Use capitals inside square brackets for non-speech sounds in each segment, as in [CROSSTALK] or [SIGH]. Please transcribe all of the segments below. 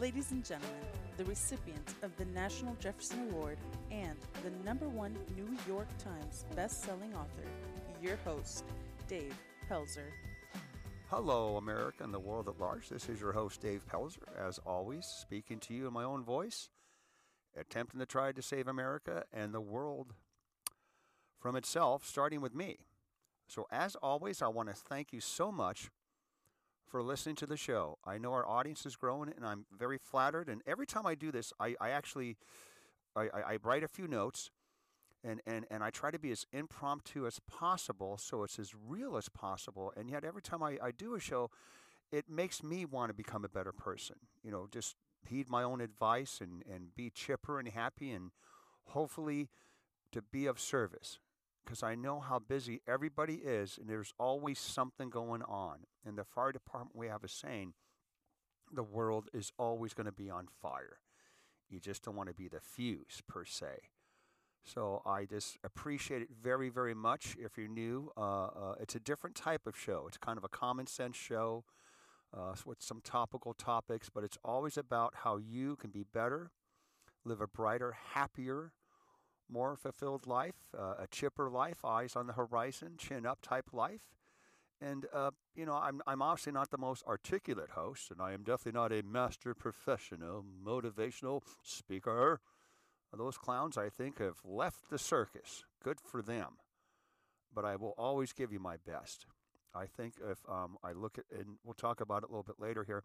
Ladies and gentlemen, the recipient of the National Jefferson Award and the number one New York Times best-selling author, your host, Dave Pelzer. Hello, America and the world at large. This is your host, Dave Pelzer, as always, speaking to you in my own voice, attempting to try to save America and the world from itself, starting with me. So, as always, I want to thank you so much for listening to the show. I know our audience is growing, and I'm very flattered. And every time I do this, I, I actually I, I, write a few notes, and, and, and I try to be as impromptu as possible, so it's as real as possible. And yet, every time I, I do a show, it makes me want to become a better person. You know, just heed my own advice and, and be chipper and happy, and hopefully to be of service because I know how busy everybody is, and there's always something going on. In the fire department, we have a saying the world is always going to be on fire. You just don't want to be the fuse, per se. So I just appreciate it very, very much. If you're new, uh, uh, it's a different type of show. It's kind of a common sense show uh, with some topical topics, but it's always about how you can be better, live a brighter, happier, more fulfilled life, uh, a chipper life, eyes on the horizon, chin up type life. And, uh, you know, I'm, I'm obviously not the most articulate host, and I am definitely not a master professional, motivational speaker. Those clowns, I think, have left the circus. Good for them. But I will always give you my best. I think if um, I look at, and we'll talk about it a little bit later here,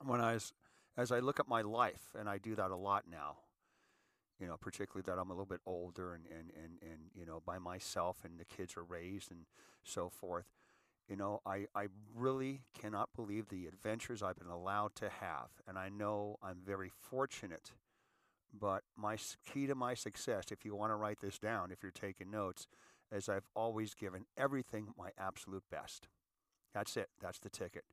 when I was, as I look at my life, and I do that a lot now, you know, particularly that I'm a little bit older and, and, and, and you know, by myself and the kids are raised and so forth. You know, I, I really cannot believe the adventures I've been allowed to have. And I know I'm very fortunate. But my key to my success, if you want to write this down, if you're taking notes, is I've always given everything my absolute best. That's it. That's the ticket.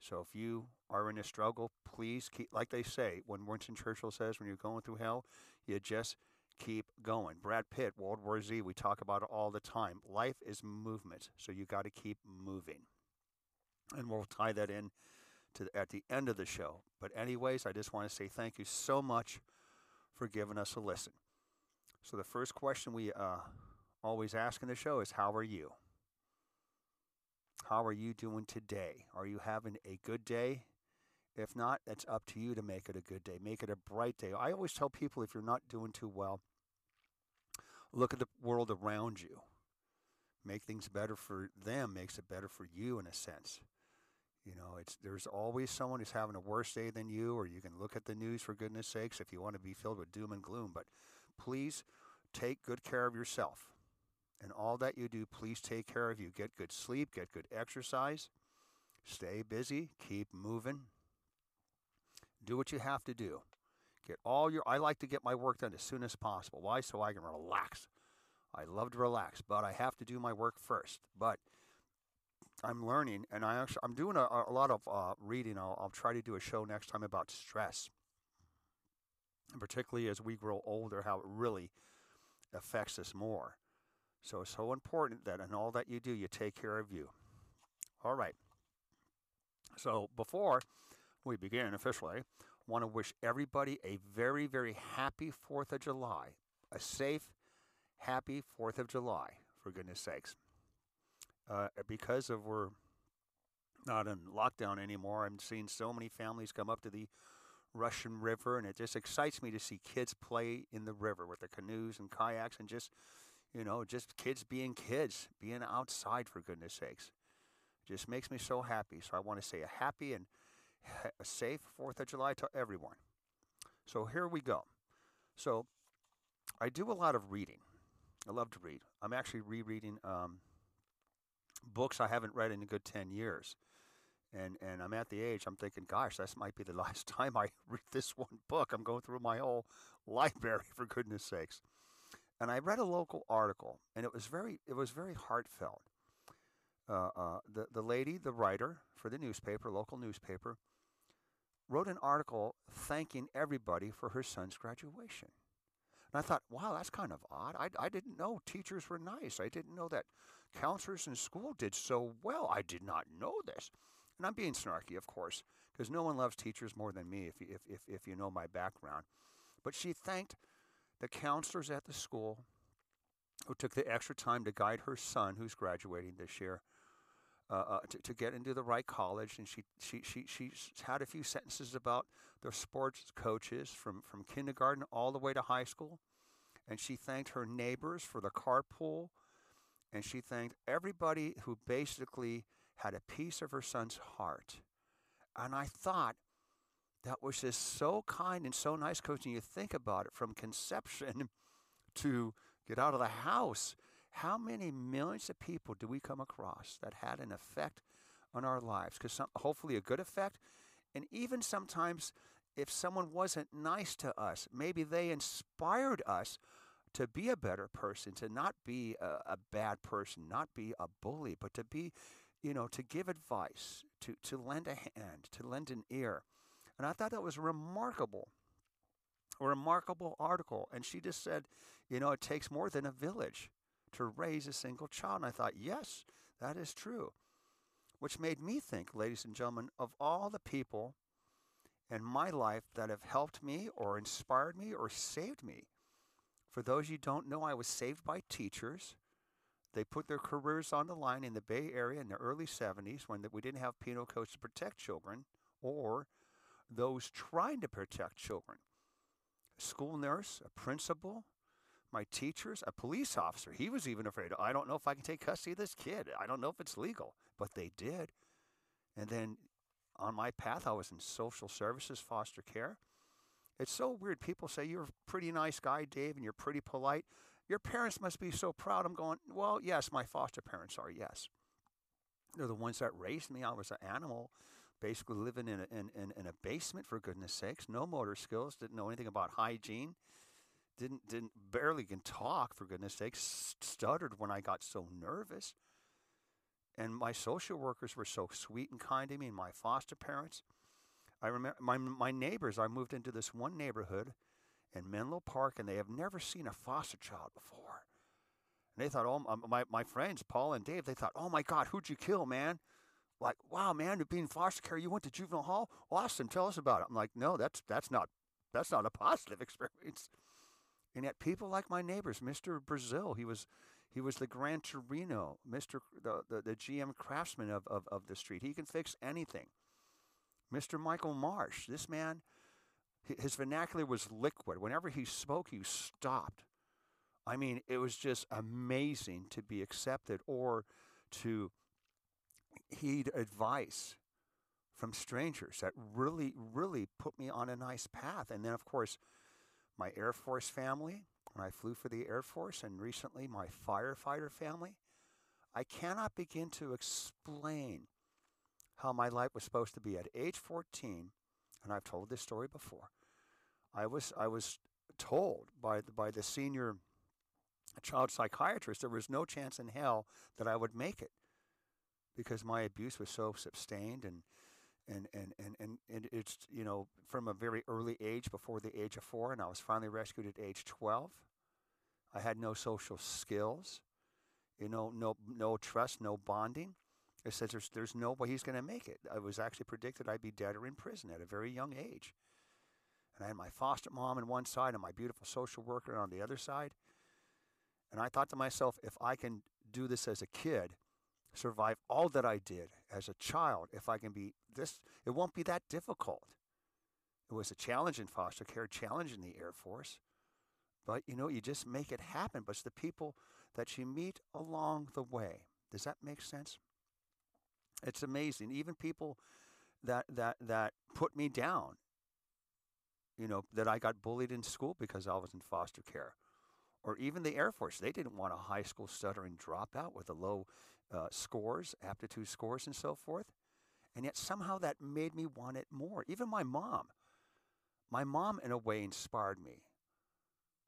So if you are in a struggle, please keep, like they say, when Winston Churchill says, when you're going through hell, you just keep going. Brad Pitt, World War Z, we talk about it all the time. Life is movement, so you got to keep moving. And we'll tie that in to at the end of the show. But anyways, I just want to say thank you so much for giving us a listen. So the first question we uh, always ask in the show is, "How are you?" How are you doing today? Are you having a good day? If not, it's up to you to make it a good day. Make it a bright day. I always tell people if you're not doing too well, look at the world around you. Make things better for them makes it better for you in a sense. You know, it's there's always someone who's having a worse day than you, or you can look at the news for goodness sakes if you want to be filled with doom and gloom. But please take good care of yourself. And all that you do, please take care of you. Get good sleep, get good exercise, stay busy, keep moving. Do what you have to do. Get all your I like to get my work done as soon as possible. Why? So I can relax. I love to relax, but I have to do my work first. But I'm learning, and I actually I'm doing a, a lot of uh, reading. I'll, I'll try to do a show next time about stress, and particularly as we grow older, how it really affects us more. So it's so important that in all that you do, you take care of you. All right. So before we begin officially, want to wish everybody a very, very happy 4th of July. A safe, happy 4th of July, for goodness sakes. Uh, because of we're not in lockdown anymore, I'm seeing so many families come up to the Russian River, and it just excites me to see kids play in the river with the canoes and kayaks and just you know, just kids being kids, being outside for goodness sakes. Just makes me so happy. So I want to say a happy and a safe 4th of July to everyone. So here we go. So I do a lot of reading. I love to read. I'm actually rereading um, books I haven't read in a good 10 years. And, and I'm at the age, I'm thinking, gosh, this might be the [LAUGHS] last time I [LAUGHS] read this one book. I'm going through my whole [LAUGHS] library, for goodness sakes. And I read a local article, and it was very it was very heartfelt. Uh, uh, the the lady, the writer for the newspaper, local newspaper, wrote an article thanking everybody for her son's graduation. And I thought, wow, that's kind of odd. I, I didn't know teachers were nice. I didn't know that counselors in school did so well. I did not know this. And I'm being snarky, of course, because no one loves teachers more than me if, if, if, if you know my background. But she thanked the counselors at the school who took the extra time to guide her son, who's graduating this year, uh, uh, to, to get into the right college. And she, she, she, she had a few sentences about the sports coaches from, from kindergarten all the way to high school. And she thanked her neighbors for the carpool. And she thanked everybody who basically had a piece of her son's heart. And I thought that was just so kind and so nice, Coach. And you think about it from conception [LAUGHS] to get out of the house. How many millions of people do we come across that had an effect on our lives? Because hopefully a good effect. And even sometimes, if someone wasn't nice to us, maybe they inspired us to be a better person, to not be a, a bad person, not be a bully, but to be, you know, to give advice, to, to lend a hand, to lend an ear. And I thought that was remarkable, a remarkable article. And she just said, you know, it takes more than a village to raise a single child. And I thought, yes, that is true. Which made me think, ladies and gentlemen, of all the people in my life that have helped me or inspired me or saved me. For those you don't know, I was saved by teachers. They put their careers on the line in the Bay Area in the early 70s when we didn't have penal codes to protect children or those trying to protect children. A school nurse, a principal, my teachers, a police officer. He was even afraid. I don't know if I can take custody of this kid. I don't know if it's legal, but they did. And then on my path, I was in social services, foster care. It's so weird. People say you're a pretty nice guy, Dave, and you're pretty polite. Your parents must be so proud. I'm going, well, yes, my foster parents are, yes. They're the ones that raised me. I was an animal, basically living in a, in, in, in a basement, for goodness sakes. No motor skills, didn't know anything about hygiene. Didn't didn't barely can talk for goodness sakes. Stuttered when i got so nervous. And my social workers were so sweet and kind to me and my foster parents. I remember my my neighbors i moved into this one neighborhood in menlo park and they have never seen a foster child before. And they thought oh my my friends paul and dave they thought oh my god who'd you kill man like wow man being foster care you went to juvenile hall awesome tell us about it i'm like no that's that's not that's not a [LAUGHS] positive experience and yet people like my neighbors, Mr. Brazil, he was he was the Gran Torino, Mr. the, the, the GM craftsman of, of, of the street. He can fix anything. Mr. Michael Marsh, this man, his vernacular was liquid. Whenever he spoke, you stopped. I mean, it was just amazing to be accepted or to heed advice from strangers that really, really put me on a nice path. And then, of course, my Air Force family when I flew for the Air Force, and recently my firefighter family. I cannot begin to explain how my life was supposed to be. At age 14, and I've told this story before, I was I was told by the, by the senior child psychiatrist there was no chance in hell that I would make it because my abuse was so sustained and and, and, and, and, and it's, you know, from a very early age, before the age of four, and I was finally rescued at age 12. I had no social skills, you know, no, no trust, no bonding. It says there's, there's no way he's going to make it. I was actually predicted I'd be dead or in prison at a very young age. And I had my foster mom on one side and my beautiful social worker on the other side. And I thought to myself, if I can do this as a kid, survive all that I did as a child, if I can be this, it won't be that difficult. It was a challenge in foster care, a challenge in the Air Force. But you know, you just make it happen. But it's the people that you meet along the way. Does that make sense? It's amazing. Even people that that that put me down. You know, that I got bullied in school because I was in foster care. Or even the Air Force, they didn't want a high school stuttering dropout with a low uh, scores, aptitude scores, and so forth. And yet somehow that made me want it more. Even my mom. My mom, in a way, inspired me.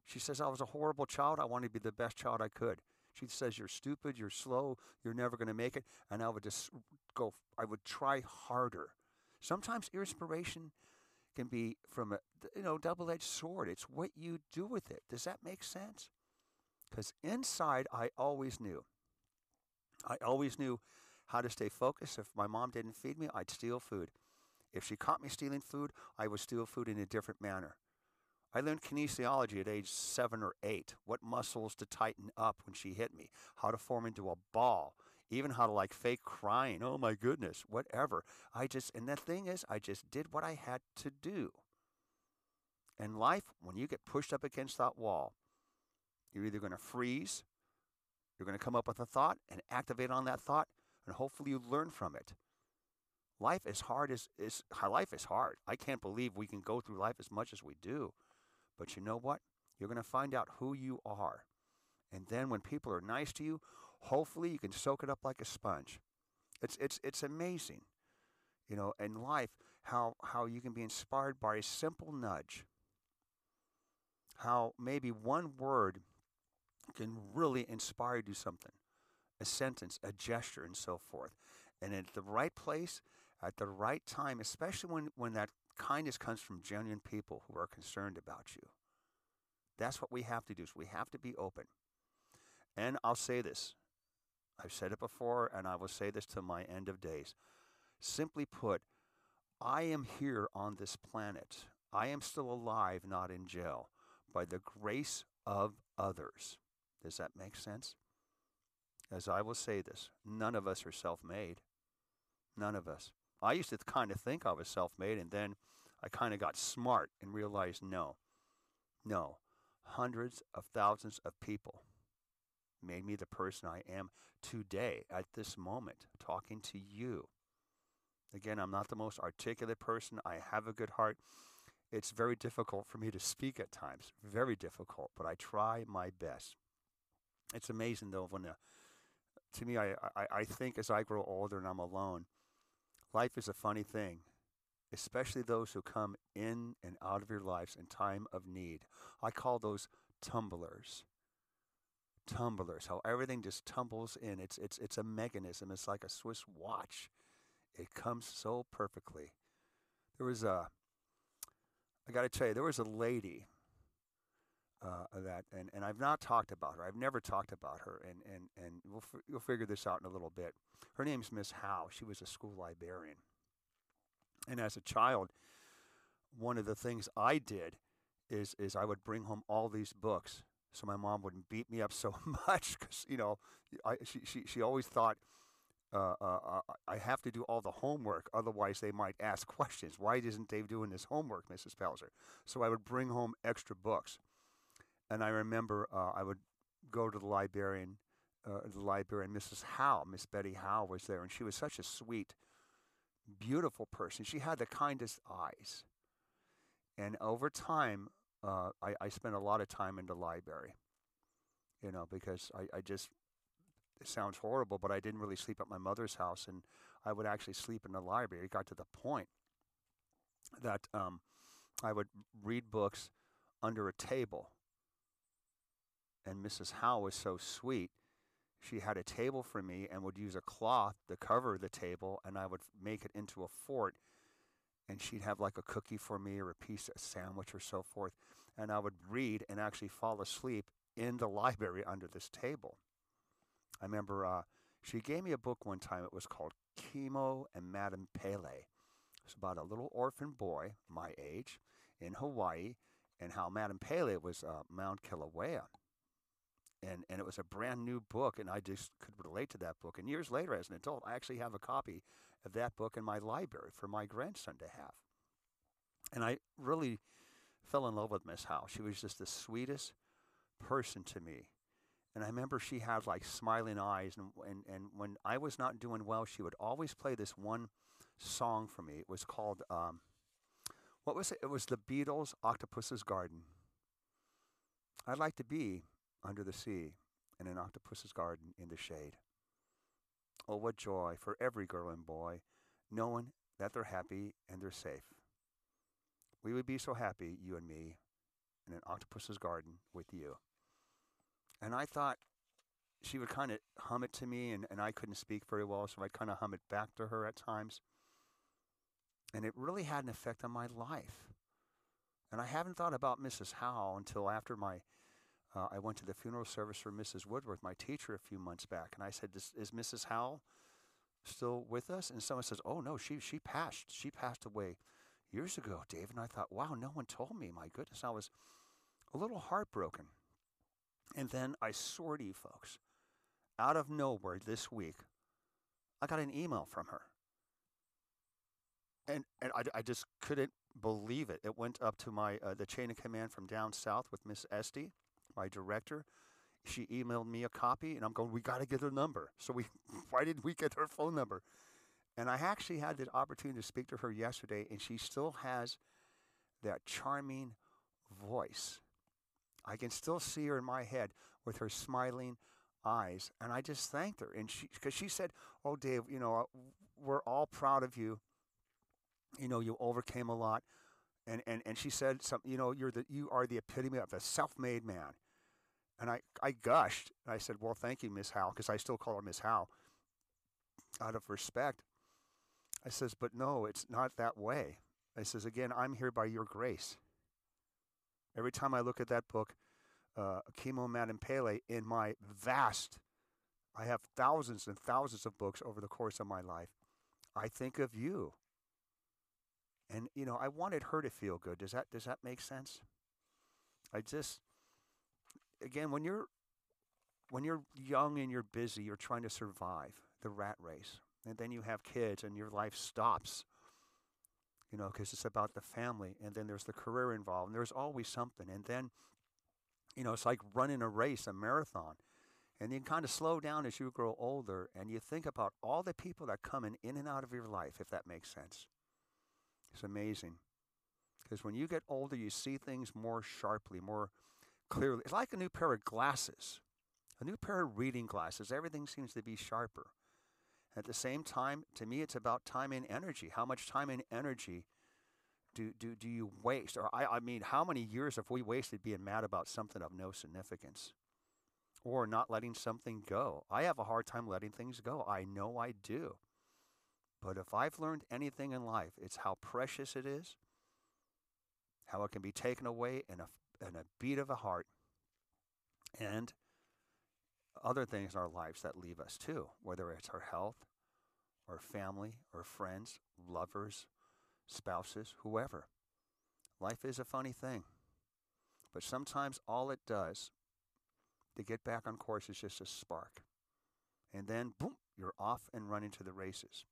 She says I was a horrible child. I wanted to be the best child I could. She says you're stupid, you're slow, you're never going to make it, and I would just go. I would try harder. Sometimes inspiration can be from a you know double-edged sword. It's what you do with it. Does that make sense? Because inside, I always knew I always knew how to stay focused. If my mom didn't feed me, I'd steal food. If she caught me stealing food, I would steal food in a different manner. I learned kinesiology at age seven or eight, what muscles to tighten up when she hit me, how to form into a ball, even how to like fake crying. Oh my goodness, whatever. I just, and the thing is, I just did what I had to do. In life, when you get pushed up against that wall, you're either going to freeze, you're going to come up with a thought and activate on that thought, and hopefully you learn from it. Life is hard as is life is hard. I can't believe we can go through life as much as we do. But you know what? You're going to find out who you are. And then when people are nice to you, hopefully you can soak it up like a sponge. It's it's it's amazing. You know, in life how how you can be inspired by a simple nudge. How maybe one word can really inspire you to do something. A sentence, a gesture and so forth. And at the right place, at the right time, especially when, when that kindness comes from genuine people who are concerned about you. That's what we have to do. So we have to be open. And I'll say this. I've said it before, and I will say this to my end of days. Simply put, I am here on this planet. I am still alive, not in jail, by the grace of others. Does that make sense? As I will say this, none of us are self made. None of us. I used to kind of think I was self made, and then I kind of got smart and realized no, no. Hundreds of thousands of people made me the person I am today at this moment, talking to you. Again, I'm not the most articulate person. I have a good heart. It's very difficult for me to speak at times, very difficult, but I try my best. It's amazing though when, to me, I, I, I think as I grow older and I'm alone, life is a funny thing, especially those who come in and out of your lives in time of need. I call those tumblers. Tumblers, how everything just tumbles in. It's it's it's a mechanism. It's like a Swiss watch. It comes so perfectly. There was a I got to tell you, there was a lady uh, that, and, and I've not talked about her. I've never talked about her, and, and, and we'll f- you'll figure this out in a little bit. Her name's Miss Howe. She was a school librarian. And as a child, one of the things I did is, is I would bring home all these books so my mom wouldn't beat me up [LAUGHS] so much because, you know, I, she, she, she always thought, uh, uh, uh, I have to do all the homework, otherwise they might ask [LAUGHS] questions. Why isn't Dave doing his homework, Mrs. Pelzer? So I would bring home extra books. And I remember uh, I would go to the librarian, uh, the librarian, Mrs. Howe, Miss Betty Howe was there, and she was such a sweet, beautiful person. She had the kindest eyes. And over time, uh, I, I spent a lot of time in the library, you know, because I, I just, it sounds horrible, but I didn't really sleep at my mother's house, and I would actually sleep in the library. It got to the point that um, I would read books under a table and Mrs. Howe was so sweet. She had a table for me and would use a cloth to cover the table, and I would make it into a fort. And she'd have like a cookie for me or a piece of sandwich or so forth. And I would read and actually fall asleep in the [LAUGHS] library under this table. I remember uh, she gave me a book one time. It was called Kimo and Madame Pele. It's about a little orphan boy, my age, in Hawaii, and how Madame Pele was uh, Mount Kilauea and and it was a brand new book, and I just could relate to that book. And years later, as an adult, I actually have a copy of that book in my library for my grandson to have. And I really fell in love with Miss Howe. She was just the sweetest person to me. And I remember she had like smiling eyes, and, and, and when I was not doing well, she would always play this one song for me. It was called, um, what was it? It was the Beatles' Octopus's Garden. I'd like to be under the sea in an octopus's garden in the shade. Oh, what joy for every girl and boy, knowing that they're happy and they're safe. We would be so happy, you and me, in an octopus's garden with you. And I thought she would kind of hum it to me, and, and I couldn't speak very well, so I'd kind of hum it back to her at times. And it really had an effect on my life. And I haven't thought about Mrs. Howe until after my uh, I went to the funeral service for Mrs. Woodworth, my teacher, a few months back, and I said, "Is, is Mrs. Howe still with us? And someone says, Oh no, she she passed. She passed away years ago, Dave. And I thought, wow, no one told me. My goodness, I was a little heartbroken. And then I swear you folks, out of nowhere this week, I got an email from her. And and I, I just couldn't believe it. It went up to my uh, the chain of command from down south with Miss Esty, my director, she emailed me a copy, and I'm going, we got to get her number. So we, [LAUGHS] why didn't we get her phone number? And I actually had the opportunity to speak to her yesterday, and she still has that charming voice. I can still see her in my head with her smiling eyes, and I just thanked her. And she, because she said, "Oh, Dave, you know, uh, we're all proud of you. You know, you overcame a lot." And and and she said something. You know, you're the you are the epitome of a self-made man. And I, I gushed. I said, Well, thank you, Miss Howe, because I still call her Miss Howe out of respect. I says, But no, it's not that way. I says, Again, I'm here by your grace. Every time I look at that book, uh, Kimo Madame Pele, in my vast, I have thousands and thousands of books over the course of my life. I think of you. And you know, I wanted her to feel good. Does that does that make sense? I just again, when you're when you're young and you're busy, you're trying to survive the rat race, and then you have kids, and your life stops. You know, because it's about the family, and then there's the career involved, and there's always something, and then, you know, it's like running a race, a marathon, and you kind of slow down as you grow older, and you think about all the people that come in, in and out of your life, if that makes sense. It's amazing, because when you get older, you see things more sharply, more clearly. It's like a new pair of glasses, a new pair of reading glasses. Everything seems to be sharper. At the same time, to me, it's about time and energy. How much time and energy do, do, do you waste? Or, I, I mean, how many years have we wasted being mad about something of no significance? Or not letting something go? I have a hard time letting things go. I know I do. But if I've learned anything in life, it's how precious it is, how it can be taken away in a and a beat of a heart and other things in our lives that leave us too, whether it's our health, our family, our friends, lovers, spouses, whoever. Life is a funny thing. But sometimes all it does to get back on course is just a spark. And then, boom, you're off and running to the races.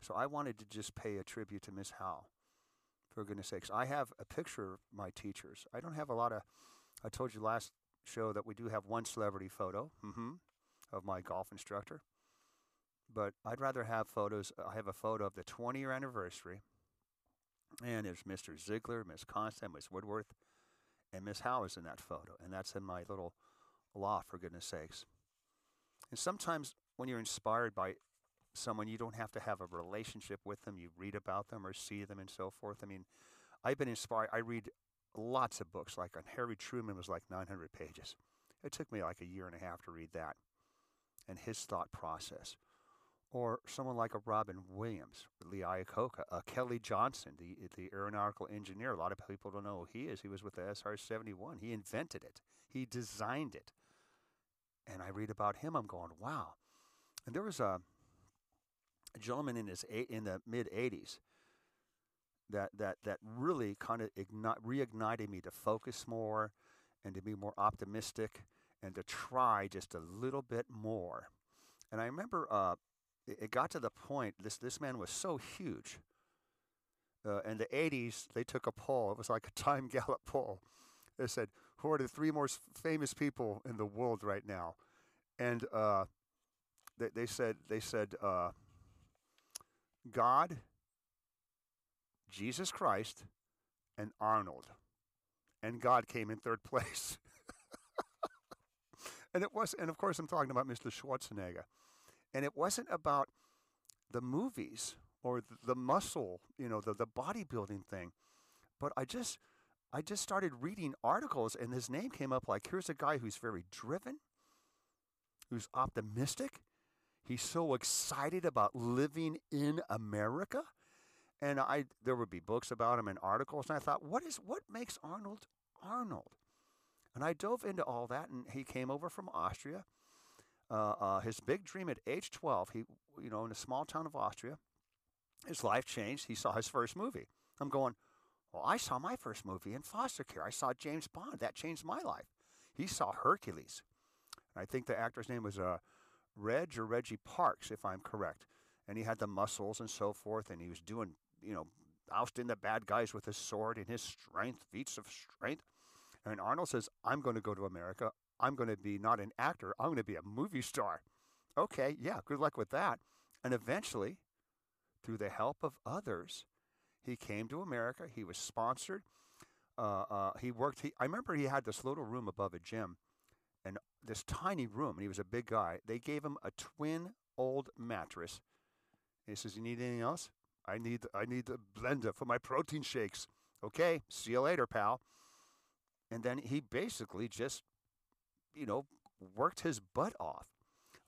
So I wanted to just pay a tribute to Miss Howe for goodness sakes. I have a picture of my teachers. I don't have a lot of, I told you last show that we do have one celebrity photo mm-hmm, of my golf instructor. But I'd rather have photos. I have a photo of the 20 year anniversary. And there's Mr. Ziegler, Miss Konstan, Miss Woodworth, and Miss Howe is in that photo. And that's in my little loft, for goodness sakes. And sometimes when you're inspired by someone you don't have to have a relationship with them. You read about them or see them and so forth. I mean, I've been inspired. I read lots of books. Like on Harry Truman was like 900 pages. It took me like a year and a half to read that and his thought process. Or someone like a Robin Williams, Lee Iacocca, uh, Kelly Johnson, the the aeronautical engineer. A lot of people don't know who he is. He was with the SR-71. He invented it. He designed it. And I read about him. I'm going, wow. And there was a a gentleman in his eight, in the mid 80s that that that really kind of igni- reignited me to focus more and to be more optimistic and to try just a little bit more. And I remember uh, it, got to the point this this man was so huge. Uh, in the 80s, they took a poll. It was like a Time [LAUGHS] Gallup poll. They said, "Who are the three most famous people in the world right now?" And uh, they, they said they said uh, God, Jesus Christ, and Arnold. And God came in third place. [LAUGHS] and it was, and of course, I'm talking about Mr. Schwarzenegger. And it wasn't about the movies or the, muscle, you know, the, the bodybuilding thing. But I just, I just started reading articles, and his name came up like here's a guy who's very driven, who's optimistic, He's so excited about living in America. And I there would be books about him and articles, and I thought, what is what makes Arnold Arnold? And I dove into all that, and he came over from Austria. uh, uh, his big dream at age 12, he, you know, in a small town of Austria, his life changed. He saw his first movie. I'm going, well, I saw my first movie in foster care. I saw James Bond. That changed my life. He saw Hercules. And I think the actor's name was uh, Reg or Reggie Parks, if I'm correct. And he had the muscles and so forth, and he was doing, you know, ousting the bad guys with his sword and his strength, feats of strength. And Arnold says, I'm going to go to America. I'm going to be not an actor, I'm going to be a movie star. Okay, yeah, good luck with that. And eventually, through the help of others, he came to America. He was sponsored. Uh, uh, he worked. He, I remember he had this little room above a gym, this tiny room. And he was a big guy. They gave him a twin old mattress. he says, "You need anything else? I need. I need the blender for my protein shakes. Okay, see you later, pal." And then he basically just, you know, worked his butt off.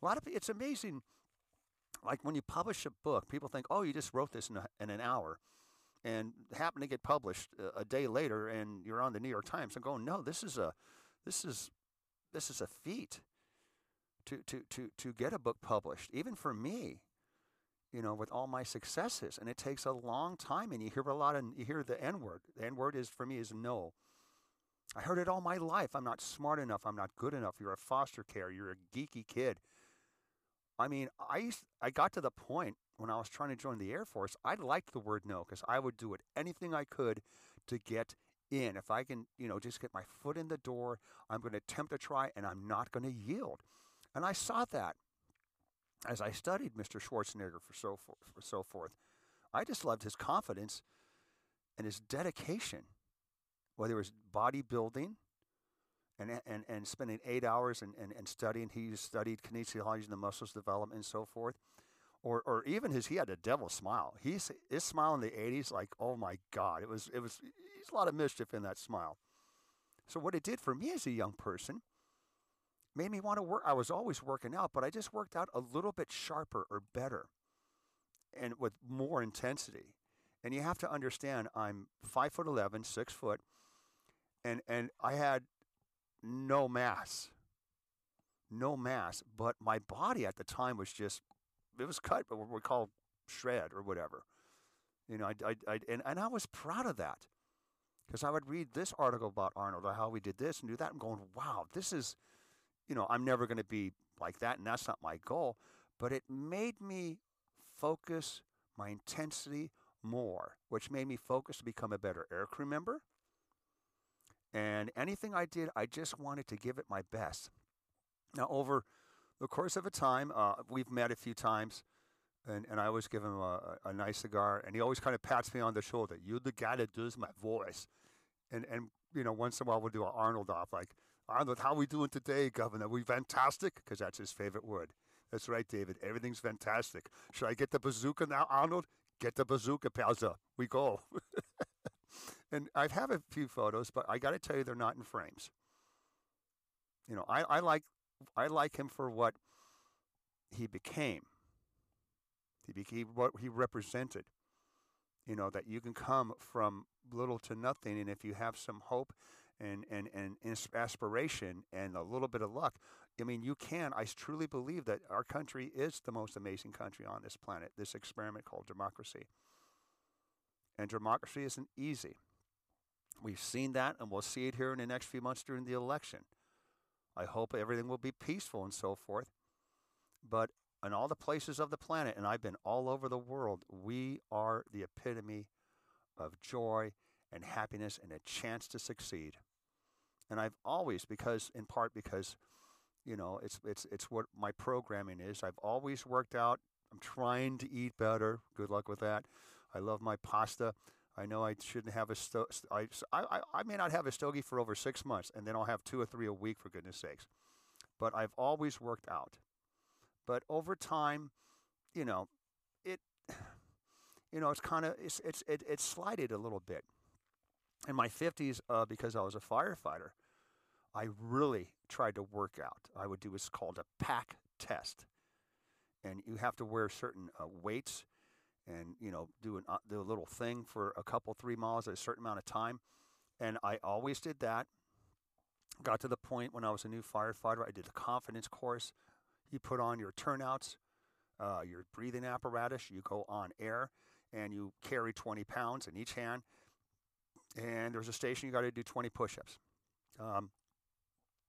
A lot of it's amazing. Like when you publish a book, people think, "Oh, you just wrote this in, a, in an hour." and happen to get published a, a day later and you're on the New York Times I'm going no this is a this is this is a feat to to to to get a book published even for me you know with all my successes. And it takes a long time and you hear a lot of you hear the n word. The n word is for me is no. I heard it all my life. I'm not smart enough. I'm not good enough. You're a foster care. You're a geeky kid. I mean I I got to the point when I was trying to join the Air Force, I liked the word no because I would do it anything I could to get in. If I can, you know, just get my foot in the door, I'm going to attempt to try and I'm not going to yield. And I saw that as I studied Mr. Schwarzenegger for so for, for so forth. I just loved his confidence and his dedication, whether it was bodybuilding and, and, and spending eight hours and, and, and studying. He studied kinesiology and the muscles development and so forth or or even his he had a devil smile. He's his smile in the '80s, like oh my God, it was it was he's a lot of mischief in that smile. So what it did for me as a young person made me want to work. I was always working out, but I just worked out a little bit sharper or better, and with more intensity. And you have to understand, I'm five foot eleven, six foot, and and I had no mass, no mass, but my body at the time was just it was cut, but we call shred or whatever. You know, I, I, I and, and I was proud of that because I would read this article about Arnold or how we did this and do that. I'm going, wow, this is, you know, I'm never going to be like that, and that's not my goal. But it made me focus my intensity more, which made me focus to become a better aircrew member. And anything I did, I just wanted to give it my best. Now, over the course of a time, uh, we've met a few times, and, and I always give him a, a nice cigar, and he always kind of pats me on the shoulder. You're the guy that does my voice. And, and you know, once in a while we'll do an Arnold off, like, Arnold, how we doing today, Governor? We fantastic? Because that's his favorite word. That's right, David. Everything's fantastic. Should I get the bazooka now, Arnold? Get the bazooka, Palza. We go. [LAUGHS] and I have a few photos, but I got to tell you, they're not in frames. You know, I, I like I like him for what he became. He became what he represented. You know, that you can come from little to nothing, and if you have some hope and, and, and aspiration and a little bit of luck, I mean, you can. I truly believe that our country is the most amazing country on this planet, this experiment called democracy. And democracy isn't easy. We've seen that, and we'll see it here in the next few months during the election. I hope everything will be peaceful and so forth. But in all the places of the planet, and I've been all over the world, we are the epitome of joy and happiness and a chance to succeed. And I've always, because in part because, you know, it's it's it's what my programming is. I've always worked out. I'm trying to eat better. Good luck with that. I love my pasta. I know I shouldn't have a I, I, I may not have a stogie for over six months, and then I'll have two or three a week, for goodness sakes. But I've always worked out. But over time, you know, it, [SIGHS] you know, it's kind of it's it's it, it's slided a little bit. In my fifties, uh, because I was a firefighter, I really tried to work out. I would do what's called a pack test, and you have to wear certain uh, weights and you know do an, uh, do a little thing for a couple three miles at a certain amount of time and i always did that got to the point when i was a new firefighter i did the confidence course You put on your turnouts, uh, your breathing apparatus. You go on air, and you carry 20 pounds in each hand. And there's a station you got to do 20 push-ups. Um,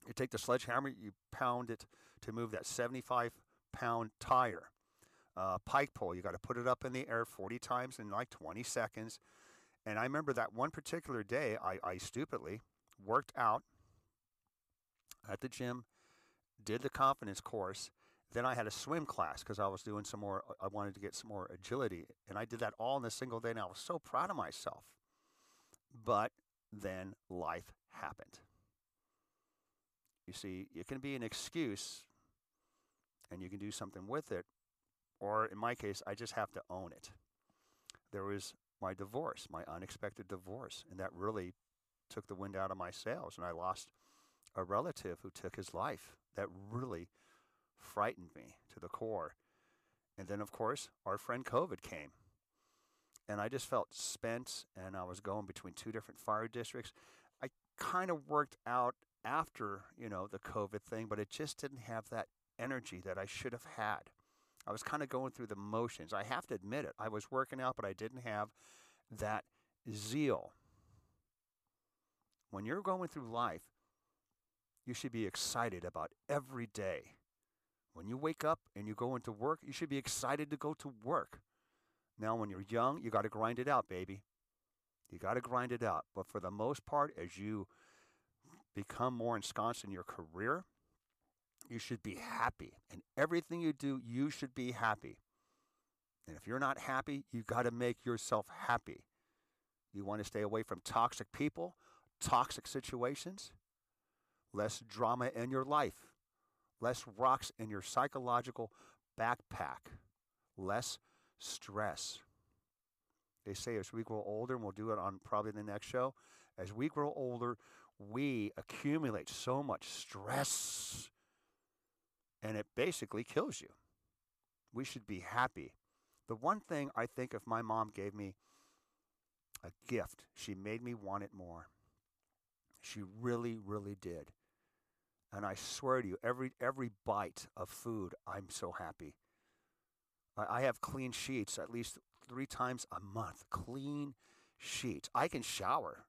you take the sledgehammer, you pound it to move that 75 pound tire. Uh, pike pole, you got to put it up in the air 40 times in like 20 seconds. And I remember that one particular day, I, I stupidly worked out at the gym, did the confidence course. Then I had a swim class because I was doing some more, I wanted to get some more agility. And I did that all in a single day. And I was so proud of myself. But then life happened. You see, it can be an excuse and you can do something with it. Or in my case, I just have to own it. There was my divorce, my unexpected divorce, and that really took the wind out of my sails. And I lost a relative who took his life. That really frightened me to the core. And then, of course, our friend COVID came. And I just felt spent, and I was going between two different fire districts. I kind of worked out after, you know, the COVID thing, but it just didn't have that energy that I should have had. I was kind of going through the motions. I have to admit it. I was working out, but I didn't have that zeal. When you're going through life, you should be excited about every day. When you wake up and you go into work, you should be excited to go to work. Now, when you're young, you got to grind it out, baby. You got to grind it out. But for the most part, as you become more ensconced in your career, you should be happy. And everything you do, you should be happy. And if you're not happy, you got to make yourself happy. You want to stay away from toxic people, toxic situations, less drama in your life, less rocks in your psychological backpack, less stress. They say as we grow older, and we'll do it on probably the next show, as we grow older, we accumulate so much stress and it basically kills you. We should be happy. The one thing I think if my mom gave me a gift, she made me want it more. She really, really did. And I swear to you, every every bite of food, I'm so happy. I, I have clean sheets at least three times a month. Clean sheets. I can shower.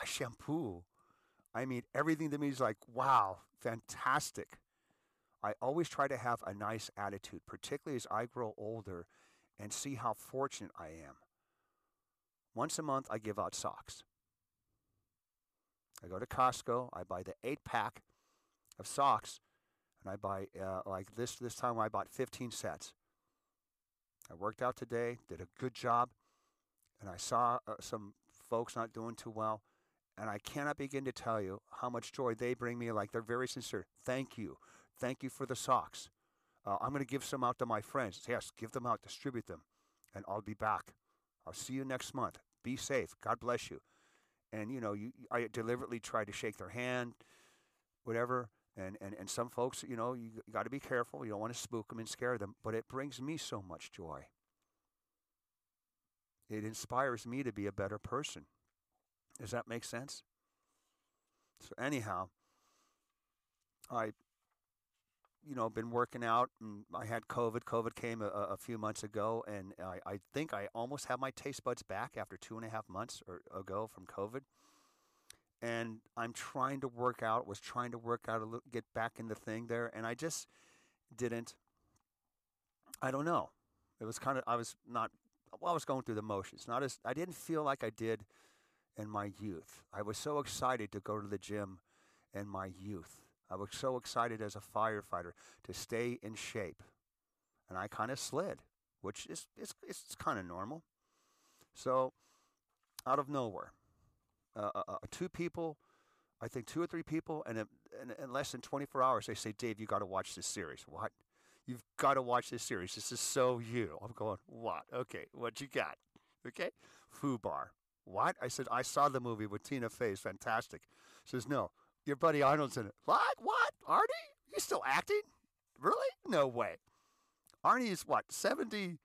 I shampoo. I mean, everything to me is like, wow, fantastic. I always try to have a nice attitude, particularly as I grow older and see how fortunate I am. Once a month, I give out socks. I go to Costco, I buy the eight pack of socks, and I buy, uh, like this, this time I bought 15 sets. I worked out today, did a good job, and I saw uh, some folks not doing too well. And I cannot begin to tell you how much joy they bring me. Like they're very sincere. Thank you. Thank you for the socks. Uh, I'm going to give some out to my friends. Yes, give them out, distribute them, and I'll be back. I'll see you next month. Be safe. God bless you. And you know, you, I deliberately try to shake their hand, whatever. And and and some folks, you know, you, you got to be careful. You don't want to spook them and scare them. But it brings me so much joy. It inspires me to be a better person. Does that make sense? So anyhow, I you know, been working out, and I had COVID. COVID came a, a few months ago, and I, I, think I almost have my taste buds back after two and a half months or ago from COVID. And I'm trying to work out. Was trying to work out a little, get back in the thing there, and I just didn't. I don't know. It was kind of I was not. Well, I was going through the motions. Not as I didn't feel like I did in my youth. I was so excited to go to the gym in my youth I was so excited as a firefighter to stay in shape. And I kind of slid, which is it's, kind of normal. So, out of nowhere, uh, uh, uh, two people, I think two or three people, and in, in less than 24 hours, they say, Dave, you got to watch this series. What? You've got to watch this series. This is so you. I'm going, what? Okay, what you got? Okay, FUBAR. What? I said, I saw the movie with Tina Fey. It's fantastic. She Says, no, your buddy Arnold's in it. What? What? Arnie? He's still acting? Really? No way. Arnie is what? 75,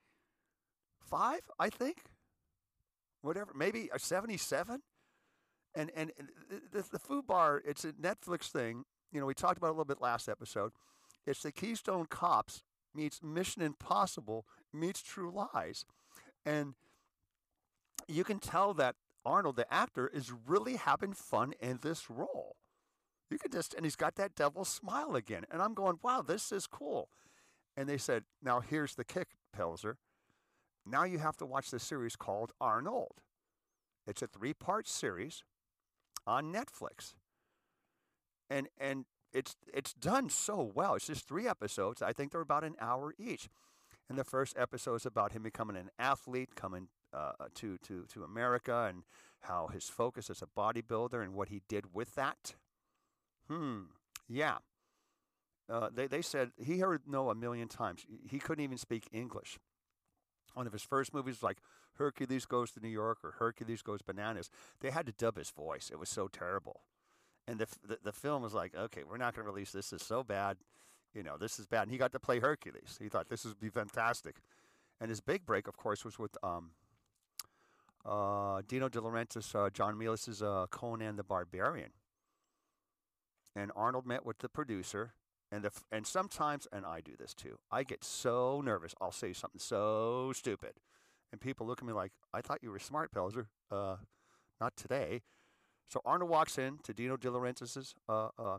I think? Whatever. Maybe a 77? And, and the, the FUBAR, it's a Netflix thing. You know, we talked about it a little bit last episode. It's the Keystone Cops meets Mission Impossible meets True Lies. And you can tell that Arnold, the actor, is really having fun in this role. You can just, and he's got that devil smile again. And I'm going, wow, this is cool. And they said, now here's the kick, Pelzer. Now you have to watch the series called Arnold. It's a three part series on Netflix. And, and it's, it's done so well. It's just three episodes. I think they're about an hour each. And the first episode is about him becoming an athlete, coming uh, to, to, to America, and how his focus as a bodybuilder and what he did with that. Hmm. Yeah. Uh, they, they said he heard no a million times. He couldn't even speak English. One of his first movies was like Hercules Goes to New York or Hercules Goes Bananas. They had to dub his voice. It was so terrible. And the, the, the film was like, okay, we're not going to release this. This is so bad. You know, this is bad. And he got to play Hercules. He thought this would be fantastic. And his big break, of course, was with um, uh, Dino De Laurentiis, uh, John Milius's uh, Conan the Barbarian. And Arnold met with the producer, and the, and sometimes, and I do this too. I get so nervous. I'll say something so stupid, and people look at me like, "I thought you were smart, Pelzer." Uh, not today. So Arnold walks in to Dino De Laurentiis's uh, uh,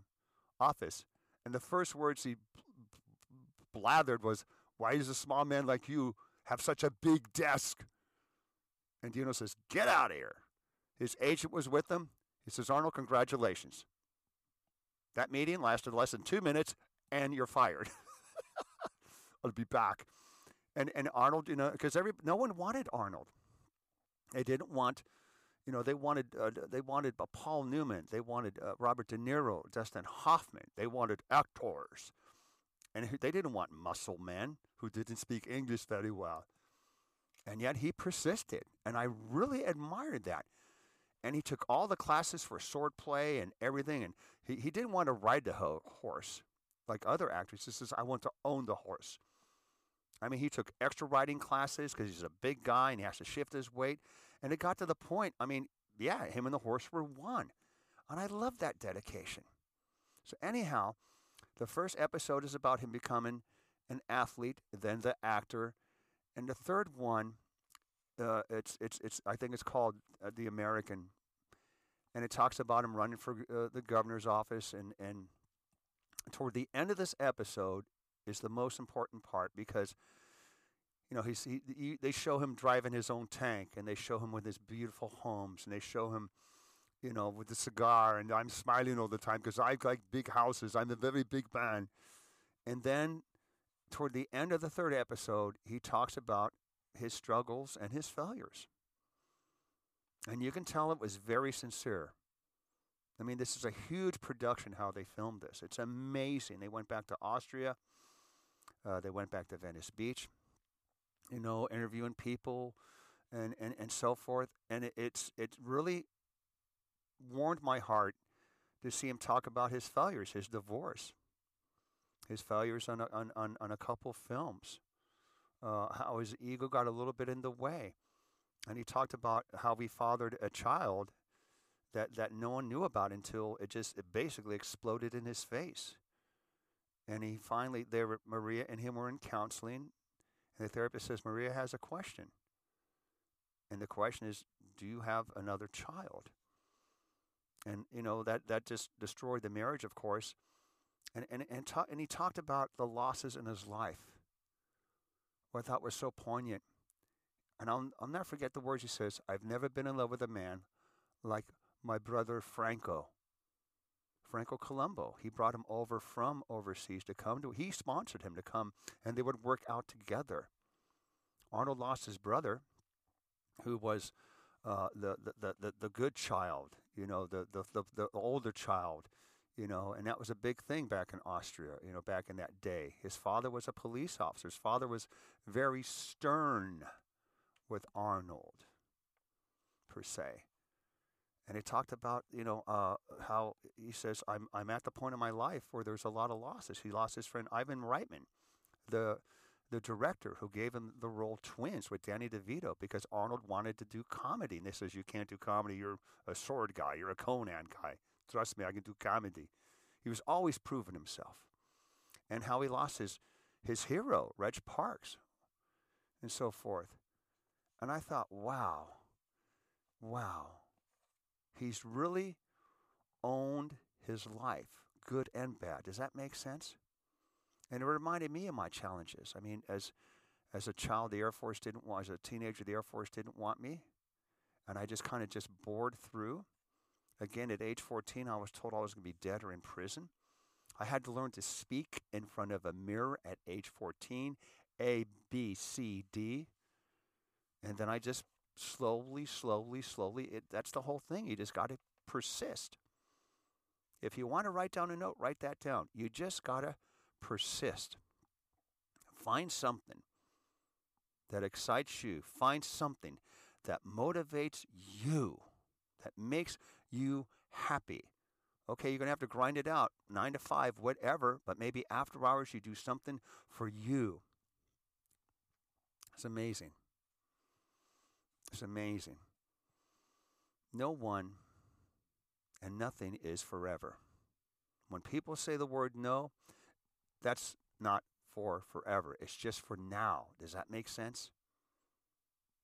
office, and the first words he blathered was, "Why does a small man like you have such a big desk?" And Dino says, Get out of here. His agent was with them. He says, Arnold, congratulations. That meeting lasted less than two minutes, and you're fired. [LAUGHS] I'll be back. And and Arnold, you know, because every no one wanted Arnold. They didn't want, you know, they wanted uh, they wanted uh, Paul Newman, they wanted uh, Robert De Niro, Dustin Hoffman, they wanted actors, and they didn't want muscle men who didn't speak English very well. And yet he persisted. And I really admired that. And he took all the classes for swordplay and everything. And he, he didn't want to ride the ho- horse like other actors. He says, I want to own the horse. I mean, he took extra riding classes because he's a big guy and he has to shift his weight. And it got to the point, I mean, yeah, him and the horse were one. And I love that dedication. So, anyhow, the first episode is about him becoming an athlete, then the actor, and the third one, uh, it's it's it's I think it's called uh, the American, and it talks about him running for uh, the governor's office, and and toward the end of this episode is the most important part because you know he's he, he, they show him driving his own tank and they show him with his beautiful homes and they show him you know with the cigar and I'm smiling all the time because I like big houses. I'm a very big man. And then toward the end of the third episode, he talks about his struggles and his failures. And you can tell it was very sincere. I mean, this is a huge production how they filmed this. It's amazing. They went back to Austria, uh, they went back to Venice Beach, you know, interviewing people and, and, and so forth. And it, it's, it really warmed my heart to see him talk about his failures, his divorce, his failures on a, on, on, on a couple films, uh, [LAUGHS] how his ego got a little bit in the way. And he talked about how he fathered a child that, that no one knew about until it just it basically exploded in his face. And he finally, there, Maria and him were in counseling, and the therapist says, Maria has a question. And the question is, do you have another child? And, you know, that, that just destroyed the marriage, of course. And, and, and, ta- and he talked about the losses in his life, what I thought was so poignant. And I'll, I'll never forget the words he says I've never been in love with a man like my brother Franco. Franco Columbu. He brought him over from overseas to come to. He sponsored him to come, and they would work out together. Arnold lost his brother, who was uh, the, the, the, the good child, you know, the, the, the, the older child you know, and that was a big thing back in Austria, you know, back in that day. His father was a police officer. His father was very stern with Arnold, per se. And he talked about, you know, uh, how he says, I'm, I'm at the point in my life where there's a lot of losses. He lost his friend Ivan Reitman, the, the director who gave him the role Twins with Danny DeVito because Arnold wanted to do comedy. And they says, You can't do comedy. You're a sword guy. You're a Conan guy. Trust me, I can do comedy. He was always proving himself. and how he lost his, his hero, Reg Parks, and so forth. And I thought, wow, wow, he's really owned his life, good and bad. Does that make sense? And it reminded me of my challenges. I mean, as as a child, the Air Force didn't want, as a teenager, the Air Force didn't want me. And I just kind of just bored through. Again, at age 14, I was told I was going to be dead or in prison. I had to learn to speak in front of a mirror at age 14, A, B, C, D. And then I just slowly, slowly, slowly, it, that's the whole thing. You just got to persist. If you want to write down a note, write that down. You just got to persist. Find something that excites you. Find something that motivates you, that makes you happy. Okay, you're going to have to grind it out, nine to five, whatever, but maybe after hours you do something for you. It's amazing. It's amazing. No one and nothing is forever. When people say the word no, that's not for forever. It's just for now. Does that make sense?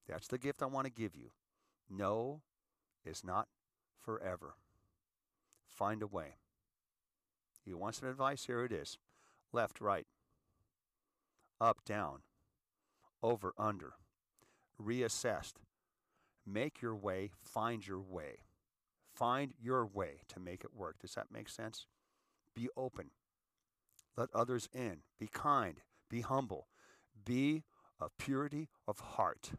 That's the gift I want to give you. No is not forever. Find a way. You want some advice? Here it is left, right, up, down, over, under, reassessed. Make your way, find your way. Find your way to make it work. Does that make sense? Be open. Let others in. Be kind. Be humble. Be of purity of heart.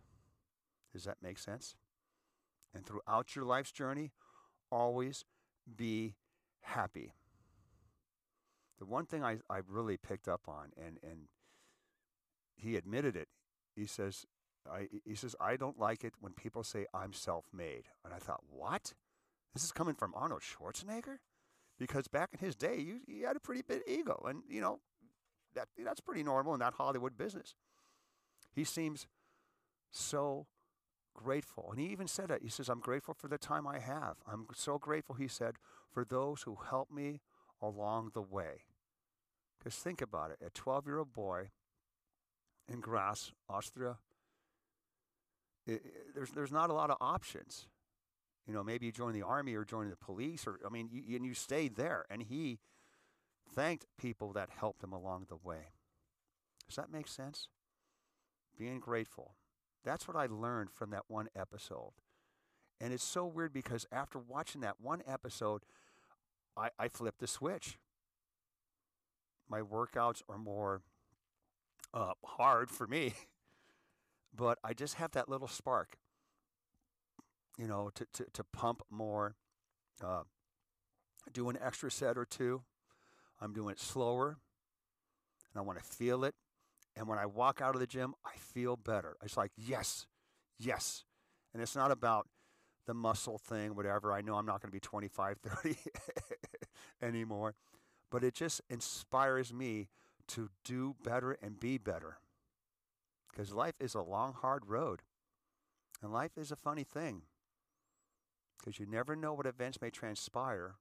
Does that make sense? And throughout your life's journey, always be happy. The one thing I, I really picked up on, and, and he admitted it, he says, I, he says, I don't like it when people say I'm self made. And I thought, what? This is coming from Arnold Schwarzenegger? Because back in his day, you, he had a pretty big ego. And, you know, that, that's pretty normal in that Hollywood business. He seems so grateful. And he even said it. He says, I'm grateful for the time I have. I'm so grateful, he said, for those who helped me along the way. Because think about it a 12 year old boy in Graz, Austria, it, it, there's, there's not a lot of options. You know, maybe you join the army or join the police, or I mean, you, and you stayed there. And he thanked people that helped him along the way. Does that make sense? Being grateful. That's what I learned from that one episode. And it's so weird because after watching that one episode, I, I flipped the switch. My workouts are more uh, hard for me, [LAUGHS] but I just have that little spark, you know, to, to, to pump more, uh, do an extra set or two. I'm doing it slower, and I want to feel it. And when I walk out of the gym, I feel better. It's like, yes, yes. And it's not about the muscle thing, whatever. I know I'm not going to be 25, [LAUGHS] 30 anymore. But it just inspires me to do better and be better. Because life is a long, hard road. And life is a funny thing. Because you never know what events may transpire.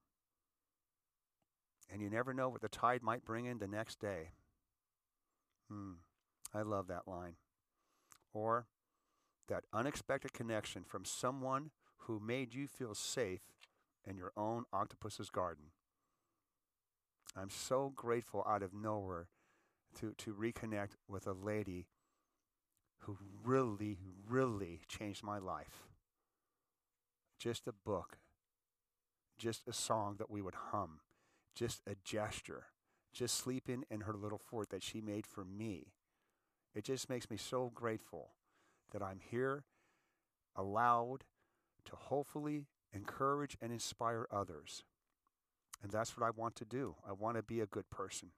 And you never know what the tide might bring in the next day. Hmm, I love that line. Or that unexpected connection from someone who made you feel safe in your own octopus's garden. I'm so grateful out of nowhere to, to reconnect with a lady who really, really changed my life. Just a book, just a song that we would hum, just a gesture just sleeping in her little fort that she made for me. It just makes me so grateful that I'm here, allowed to hopefully encourage and inspire others. And that's what I want to do. I want to be a good person.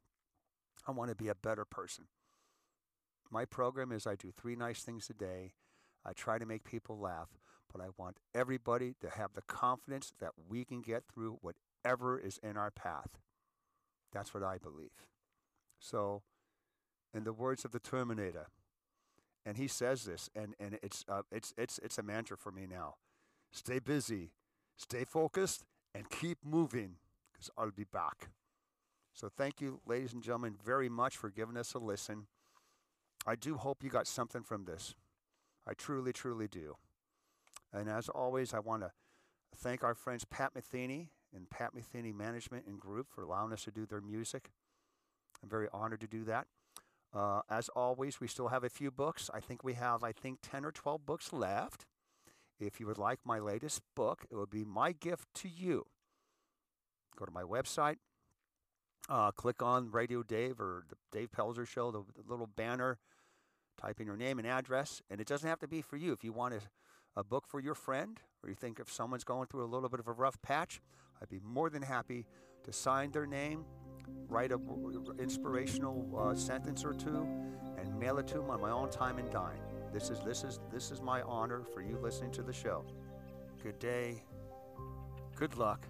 I want to be a better person. My program is I do three nice things a day. I try to make people laugh, but I want everybody to have the confidence that we can get through whatever is in our path. That's what I believe. So, in the words of the Terminator, and he says this, and, and it's, uh, it's, it's, it's a mantra for me now stay busy, stay focused, and keep moving, because I'll be back. So thank you, ladies and gentlemen, very much for giving us a listen. I do hope you got something from this. I truly, truly do. And as always, I want to thank our friends Pat Metheny and Pat Metheny Management and Group for allowing us to do their music. I'm very honored to do that. Uh, as always, we still have a few books. I think we have, I think, 10 or 12 books left. If you would like my latest book, it would be My Gift to You. Go to my website, uh, click on Radio Dave or the Dave Pelzer Show, the, the, little banner, type in your name and address, and it doesn't have to be for you. If you want a, a book for your friend, or you think if someone's going through a little bit of a rough patch, I'd be more than happy to sign their name, write a inspirational uh, sentence or two, and mail it to them on my own time and dime. This is this is this is my honor for you listening to the show. Good day, good luck,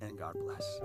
and God bless.